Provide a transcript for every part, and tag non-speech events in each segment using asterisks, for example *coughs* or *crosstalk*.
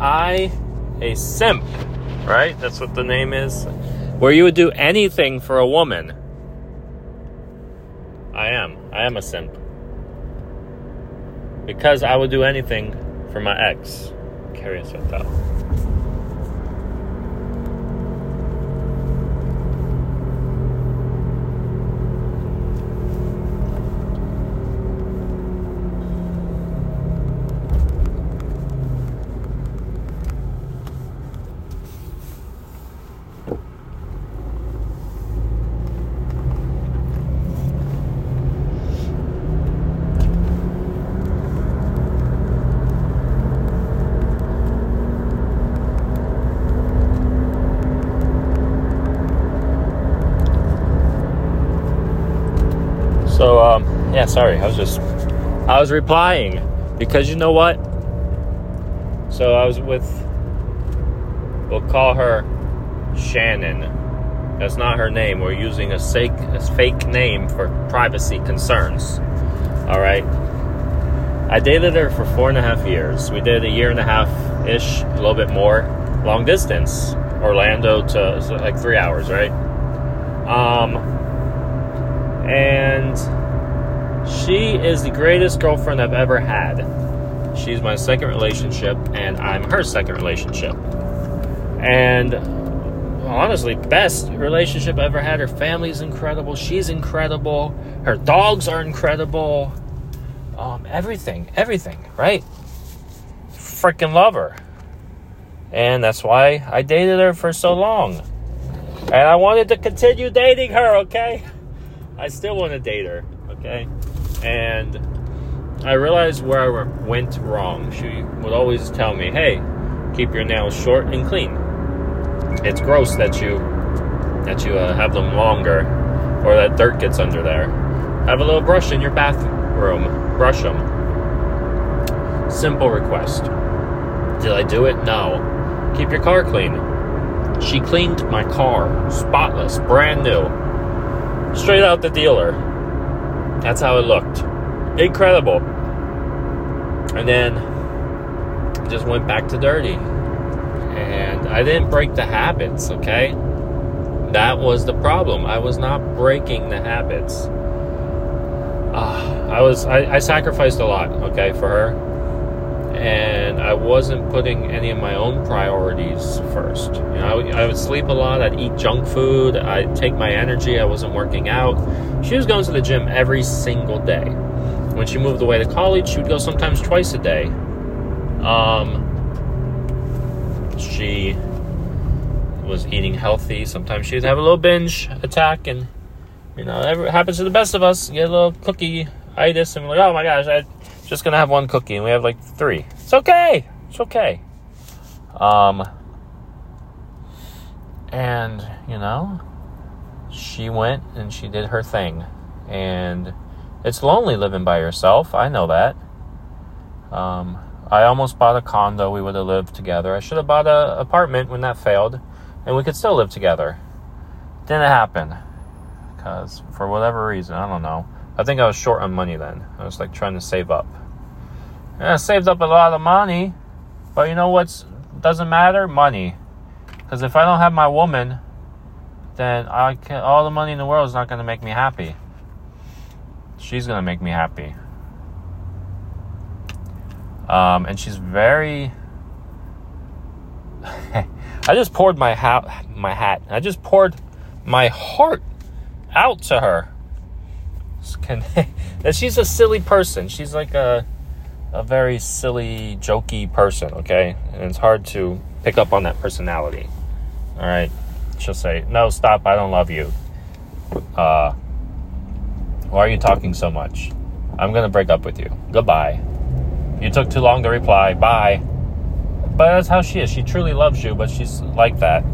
I a simp? Right? That's what the name is. Where you would do anything for a woman. I am. I am a simp. Because I would do anything for my ex. Curious what that. So, um, yeah, sorry. I was just, I was replying because you know what? So I was with, we'll call her Shannon. That's not her name. We're using a fake, a fake name for privacy concerns. All right. I dated her for four and a half years. We did a year and a half ish, a little bit more, long distance, Orlando to like three hours, right? Um, and she is the greatest girlfriend I've ever had. She's my second relationship, and I'm her second relationship. And honestly, best relationship I ever had. Her family's incredible. She's incredible. Her dogs are incredible. Um, everything, everything, right? Freaking love her. And that's why I dated her for so long. And I wanted to continue dating her, okay? I still want to date her, okay? And I realized where I went wrong. She would always tell me, "Hey, keep your nails short and clean." It's gross that you that you uh, have them longer, or that dirt gets under there. Have a little brush in your bathroom. Brush them. Simple request. Did I do it? No. Keep your car clean. She cleaned my car, spotless, brand new straight out the dealer. That's how it looked. Incredible. And then just went back to dirty. And I didn't break the habits, okay? That was the problem. I was not breaking the habits. Uh, I was I, I sacrificed a lot, okay, for her and I wasn't putting any of my own priorities first. You know, I would, I would, sleep a lot. I'd eat junk food. I'd take my energy. I wasn't working out. She was going to the gym every single day. When she moved away to college, she would go sometimes twice a day. Um, she was eating healthy. Sometimes she'd have a little binge attack, and you know, it happens to the best of us. You get a little cookie itis, and we're like, oh my gosh, I just gonna have one cookie and we have like three. It's okay. It's okay. Um and you know, she went and she did her thing. And it's lonely living by yourself. I know that. Um I almost bought a condo. We would have lived together. I should have bought an apartment when that failed, and we could still live together. Didn't happen because for whatever reason, I don't know. I think I was short on money then. I was like trying to save up. And I saved up a lot of money, but you know what doesn't matter? Money. Because if I don't have my woman, then I can, all the money in the world is not going to make me happy. She's going to make me happy. Um, and she's very. *laughs* I just poured my hat, my hat. I just poured my heart out to her. *laughs* that she's a silly person. She's like a a very silly, jokey person, okay? And it's hard to pick up on that personality. All right. She'll say, "No, stop. I don't love you." Uh, why are you talking so much? I'm gonna break up with you. Goodbye. You took too long to reply. Bye. But that's how she is. She truly loves you, but she's like that.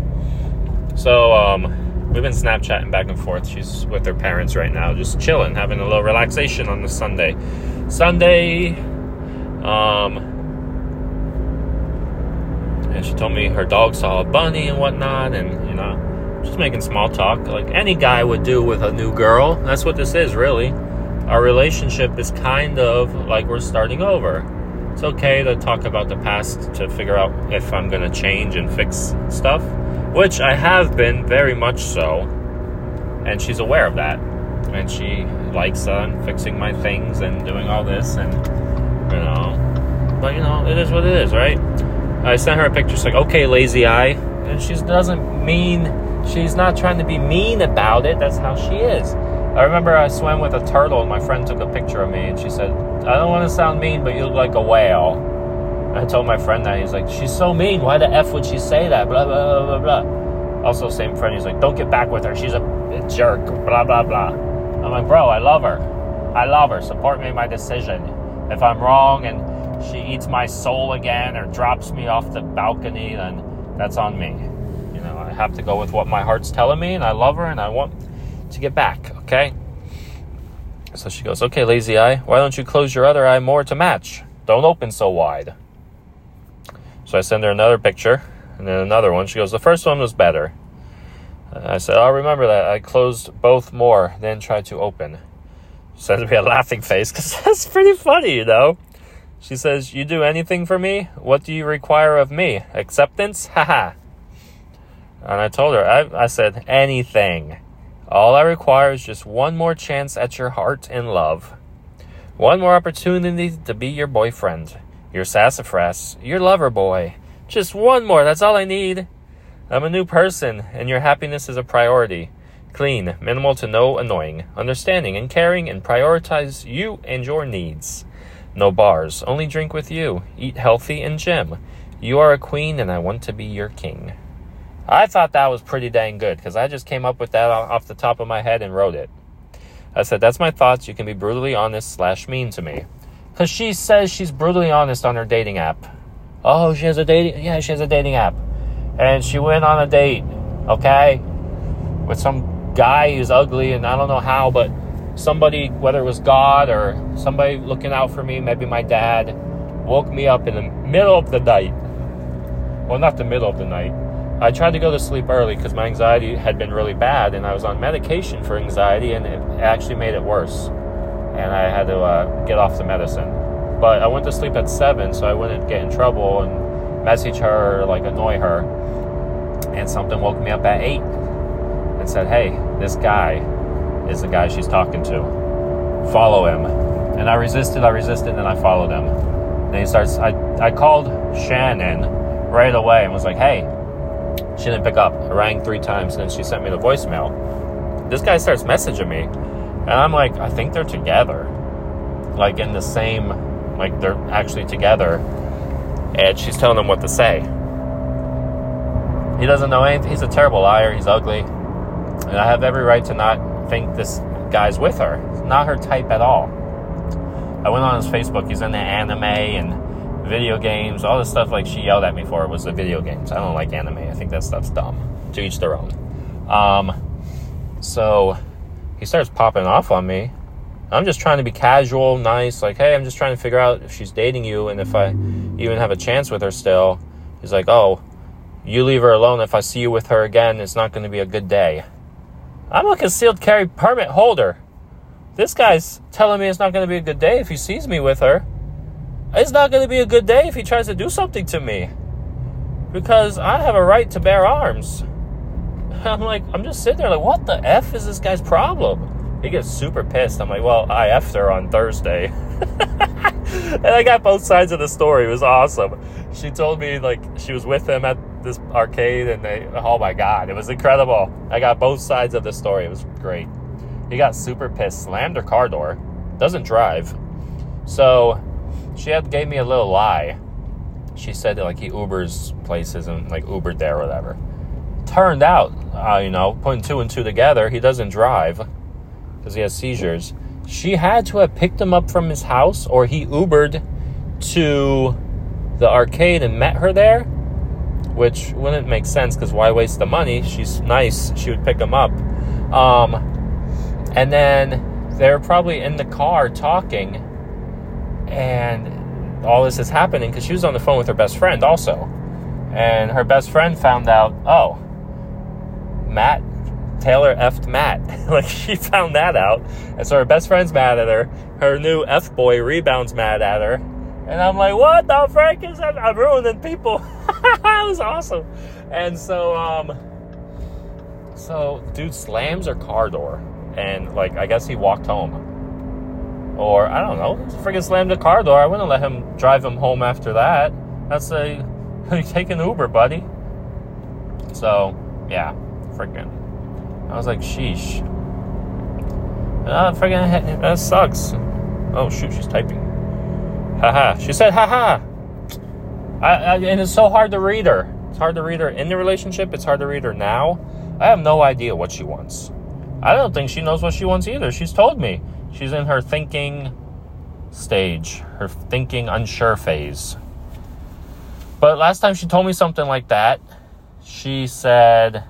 So, um, we've been Snapchatting back and forth. She's with her parents right now, just chilling, having a little relaxation on the Sunday. Sunday, um, and she told me her dog saw a bunny and whatnot, and you know, just making small talk like any guy would do with a new girl. That's what this is, really. Our relationship is kind of like we're starting over. It's okay to talk about the past to figure out if I'm going to change and fix stuff, which I have been very much so. And she's aware of that. And she likes uh, fixing my things and doing all this, and you know. But you know, it is what it is, right? I sent her a picture. She's like, okay, lazy eye. And she doesn't mean, she's not trying to be mean about it. That's how she is. I remember I swam with a turtle and my friend took a picture of me and she said, I don't want to sound mean, but you look like a whale. And I told my friend that. He's like, she's so mean. Why the F would she say that? Blah, blah, blah, blah, blah. Also, same friend, he's like, don't get back with her. She's a, a jerk. Blah, blah, blah. I'm like, bro, I love her. I love her. Support me in my decision. If I'm wrong and she eats my soul again or drops me off the balcony, then that's on me. You know, I have to go with what my heart's telling me, and I love her and I want to get back, okay? So she goes, Okay, lazy eye, why don't you close your other eye more to match? Don't open so wide. So I send her another picture and then another one. She goes, The first one was better. I said, I'll remember that. I closed both more, then tried to open. She sends me a *laughs* laughing face because *laughs* that's pretty funny, you know? She says, You do anything for me? What do you require of me? Acceptance? *laughs* Haha. and I told her, I, I said, Anything. All I require is just one more chance at your heart and love. One more opportunity to be your boyfriend, your sassafras, your lover boy. Just one more, that's all I need. I'm a new person, and your happiness is a priority. Clean, minimal to no annoying, understanding and caring, and prioritize you and your needs. No bars, only drink with you. Eat healthy and gym. You are a queen, and I want to be your king. I thought that was pretty dang good because I just came up with that off the top of my head and wrote it. I said, That's my thoughts. You can be brutally honest slash mean to me. Because she says she's brutally honest on her dating app. Oh, she has a dating, yeah, she has a dating app. And she went on a date, okay, with some guy who's ugly and I don't know how, but somebody, whether it was God or somebody looking out for me, maybe my dad, woke me up in the middle of the night. Well, not the middle of the night I tried to go to sleep early because my anxiety had been really bad, and I was on medication for anxiety, and it actually made it worse. And I had to uh, get off the medicine. But I went to sleep at seven, so I wouldn't get in trouble and message her or like annoy her. And something woke me up at eight and said, "Hey, this guy is the guy she's talking to. Follow him." And I resisted, I resisted, and I followed him. Then he starts. I I called Shannon right away and was like, "Hey." She didn't pick up. I rang three times, and then she sent me the voicemail. This guy starts messaging me, and I'm like, I think they're together, like in the same, like they're actually together. And she's telling him what to say. He doesn't know anything. He's a terrible liar. He's ugly, and I have every right to not think this guy's with her. It's not her type at all. I went on his Facebook. He's into anime and video games, all the stuff like she yelled at me for was the video games. I don't like anime. I think that stuff's dumb. To each their own. Um, so he starts popping off on me. I'm just trying to be casual, nice, like, hey, I'm just trying to figure out if she's dating you and if I even have a chance with her still. He's like, oh, you leave her alone. If I see you with her again, it's not going to be a good day. I'm a concealed carry permit holder. This guy's telling me it's not going to be a good day if he sees me with her it's not going to be a good day if he tries to do something to me. Because I have a right to bear arms. *laughs* I'm like, I'm just sitting there like, what the F is this guy's problem? He gets super pissed. I'm like, well, I F'd her on Thursday. *laughs* and I got both sides of the story. It was awesome. She told me, like, she was with him at this arcade and they, oh my God, it was incredible. I got both sides of the story. It was great. He got super pissed, slammed her car door, doesn't drive. So she had gave me a little lie. She said that like he Ubers places and like Ubered there or whatever. Turned out, uh, you know, putting two and two together, he doesn't drive because he has seizures. She had to have picked him up from his house, or he Ubered to the arcade and met her there, which wouldn't make sense because why waste the money? She's nice. She would pick him up. Um, and then they're probably in the car talking and all this is happening because she was on the phone with her best friend also. And her best friend found out, oh, Matt, Taylor effed Matt. *laughs* like she found that out. And so her best friend's mad at her. Her new F boy rebounds mad at her. And I'm like, what the frick is that? I'm ruining people. *laughs* it was awesome. And so, um, so dude slams her car door, and like I guess he walked home, or I don't know, freaking slammed the car door. I wouldn't let him drive him home after that. That's a *laughs* take an Uber, buddy. So yeah, freaking. I was like, sheesh. Ah, freaking that sucks. Oh shoot, she's typing. Haha. She said haha. I, I, and it's so hard to read her. It's hard to read her in the relationship. It's hard to read her now. I have no idea what she wants. I don't think she knows what she wants either. She's told me. She's in her thinking stage, her thinking unsure phase. But last time she told me something like that, she said,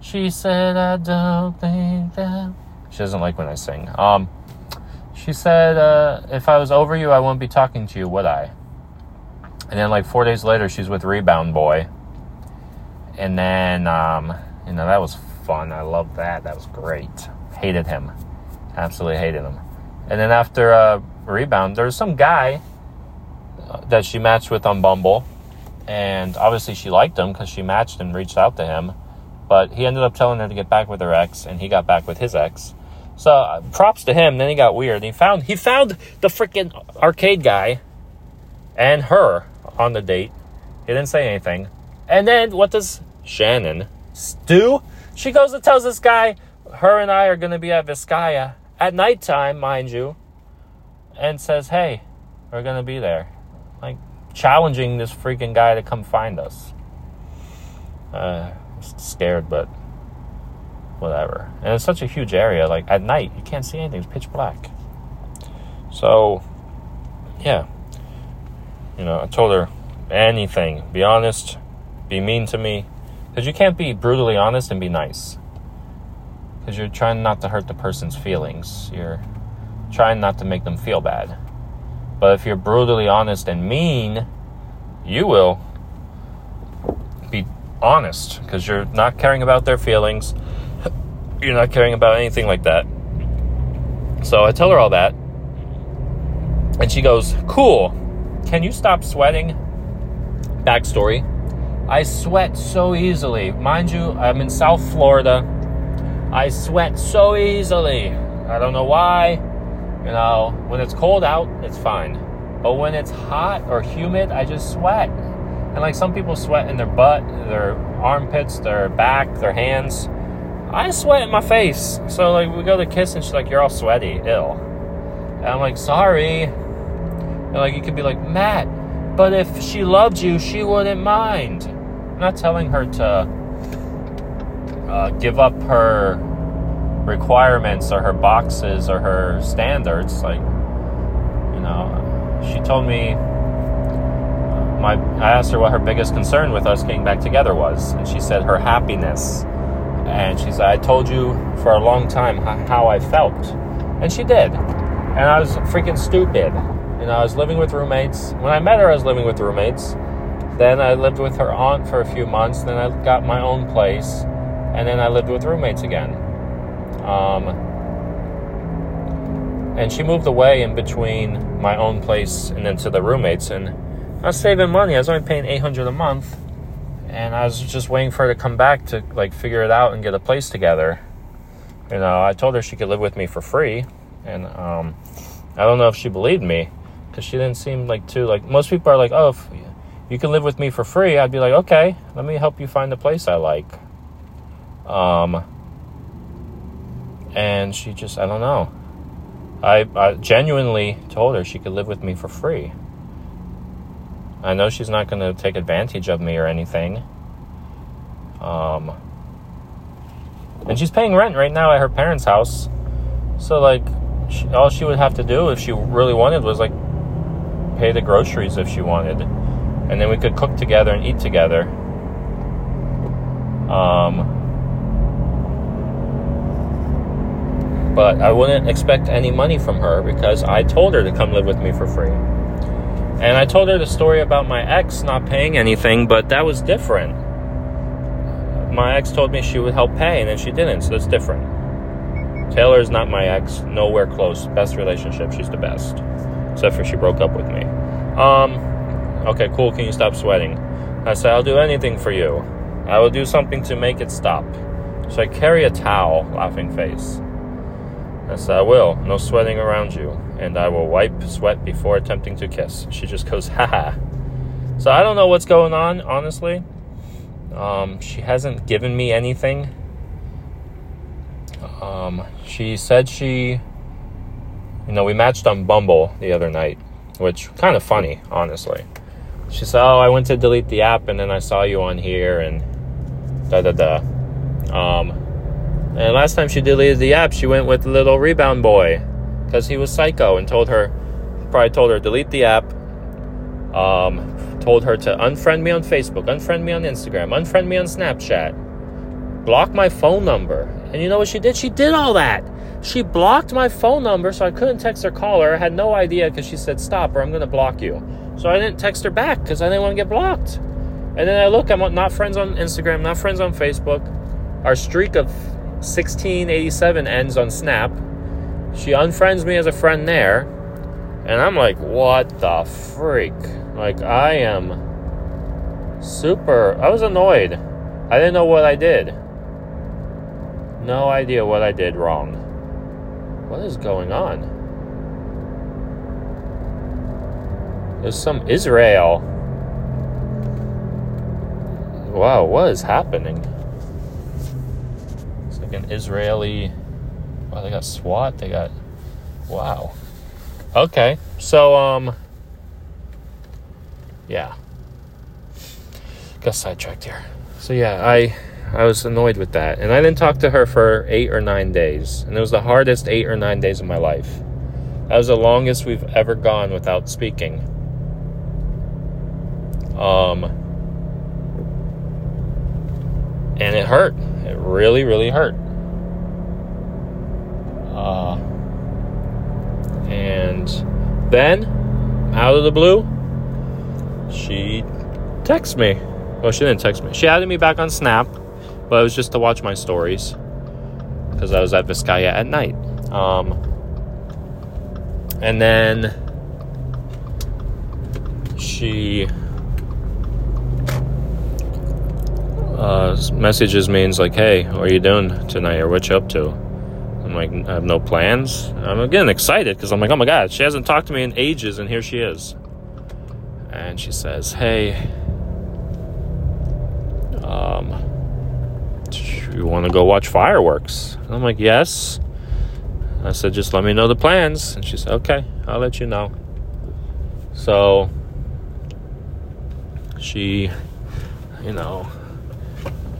she said, I don't think that. She doesn't like when I sing. Um, she said, uh, if I was over you, I wouldn't be talking to you, would I? And then, like, four days later, she's with Rebound Boy. And then, um, you know, that was fun. I loved that. That was great. Hated him. Absolutely hated him. And then after a Rebound, there was some guy uh, that she matched with on Bumble. And obviously, she liked him because she matched and reached out to him. But he ended up telling her to get back with her ex, and he got back with his ex. So uh, props to him. Then he got weird. He found he found the freaking arcade guy and her on the date. He didn't say anything. And then what does Shannon do? She goes and tells this guy her and I are going to be at Vizcaya at nighttime, mind you, and says, "Hey, we're to be there." Like challenging this freaking guy to come find us. Uh, scared, but whatever. And it's such a huge area. Like at night, you can't see anything. It's pitch black. So, yeah. You know, I told her anything. Be honest. Be mean to me. Because you can't be brutally honest and be nice. Because you're trying not to hurt the person's feelings. You're trying not to make them feel bad. But if you're brutally honest and mean, you will be honest because you're not caring about their feelings *coughs* you're not caring about anything like that. So I tell her all that. And she goes, Cool. Can you stop sweating? Backstory I sweat so easily. Mind you, I'm in South Florida. I sweat so easily. I don't know why. You know, when it's cold out, it's fine. But when it's hot or humid, I just sweat. And like some people sweat in their butt, their armpits, their back, their hands. I sweat in my face. So like we go to kiss and she's like, You're all sweaty, ill. And I'm like, sorry. And like you could be like, Matt, but if she loved you, she wouldn't mind. I'm not telling her to uh, give up her requirements or her boxes or her standards. Like, you know, she told me my I asked her what her biggest concern with us getting back together was, and she said her happiness and she said, I told you for a long time how I felt. And she did. And I was freaking stupid. You know, I was living with roommates. When I met her, I was living with roommates. Then I lived with her aunt for a few months. Then I got my own place. And then I lived with roommates again. Um, and she moved away in between my own place and then to the roommates. And I was saving money. I was only paying 800 a month and I was just waiting for her to come back to like figure it out and get a place together. You know, I told her she could live with me for free, and um, I don't know if she believed me because she didn't seem like too like most people are like, oh, if you can live with me for free, I'd be like, okay, let me help you find a place I like. Um, and she just, I don't know. I, I genuinely told her she could live with me for free. I know she's not going to take advantage of me or anything. Um, and she's paying rent right now at her parents' house. So, like, she, all she would have to do if she really wanted was, like, pay the groceries if she wanted. And then we could cook together and eat together. Um, but I wouldn't expect any money from her because I told her to come live with me for free. And I told her the story about my ex not paying anything, but that was different. My ex told me she would help pay, and then she didn't, so that's different. Taylor is not my ex, nowhere close. Best relationship, she's the best. Except for she broke up with me. Um, okay, cool. Can you stop sweating? I said, I'll do anything for you. I will do something to make it stop. So I carry a towel, laughing face. Said, I will. No sweating around you. And I will wipe sweat before attempting to kiss. She just goes, haha. So I don't know what's going on, honestly. Um, she hasn't given me anything. Um, she said she, you know, we matched on Bumble the other night, which kind of funny, honestly. She said, "Oh, I went to delete the app and then I saw you on here and da da da." Um, and last time she deleted the app, she went with little rebound boy because he was psycho and told her, probably told her delete the app. Um, told her to unfriend me on Facebook, unfriend me on Instagram, unfriend me on Snapchat, block my phone number. And you know what she did? She did all that. She blocked my phone number so I couldn't text or call her. I had no idea because she said stop or I'm going to block you. So I didn't text her back because I didn't want to get blocked. And then I look, I'm not friends on Instagram, not friends on Facebook. Our streak of 1687 ends on Snap. She unfriends me as a friend there. And I'm like, what the freak? Like, I am super. I was annoyed. I didn't know what I did. No idea what I did wrong. What is going on? There's some Israel. Wow, what is happening? An Israeli. Wow, they got SWAT. They got. Wow. Okay, so um. Yeah. Got sidetracked here. So yeah, I I was annoyed with that, and I didn't talk to her for eight or nine days, and it was the hardest eight or nine days of my life. That was the longest we've ever gone without speaking. Um, and it hurt. It really, really hurt. Uh, then, out of the blue, she texted me. Well, she didn't text me. She added me back on Snap, but it was just to watch my stories because I was at Vizcaya at night. Um, and then she uh, messages me and's like, "Hey, what are you doing tonight, or what you up to?" I'm like, "I have no plans." I'm getting excited because I'm like, "Oh my god, she hasn't talked to me in ages, and here she is." And she says, "Hey, um, you want to go watch fireworks?" I'm like, "Yes." I said, "Just let me know the plans," and she said, "Okay, I'll let you know." So she, you know,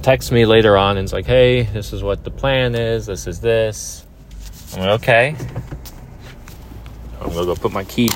texts me later on and it's like, hey, this is what the plan is, this is this. I'm like, okay. I'm gonna go put my key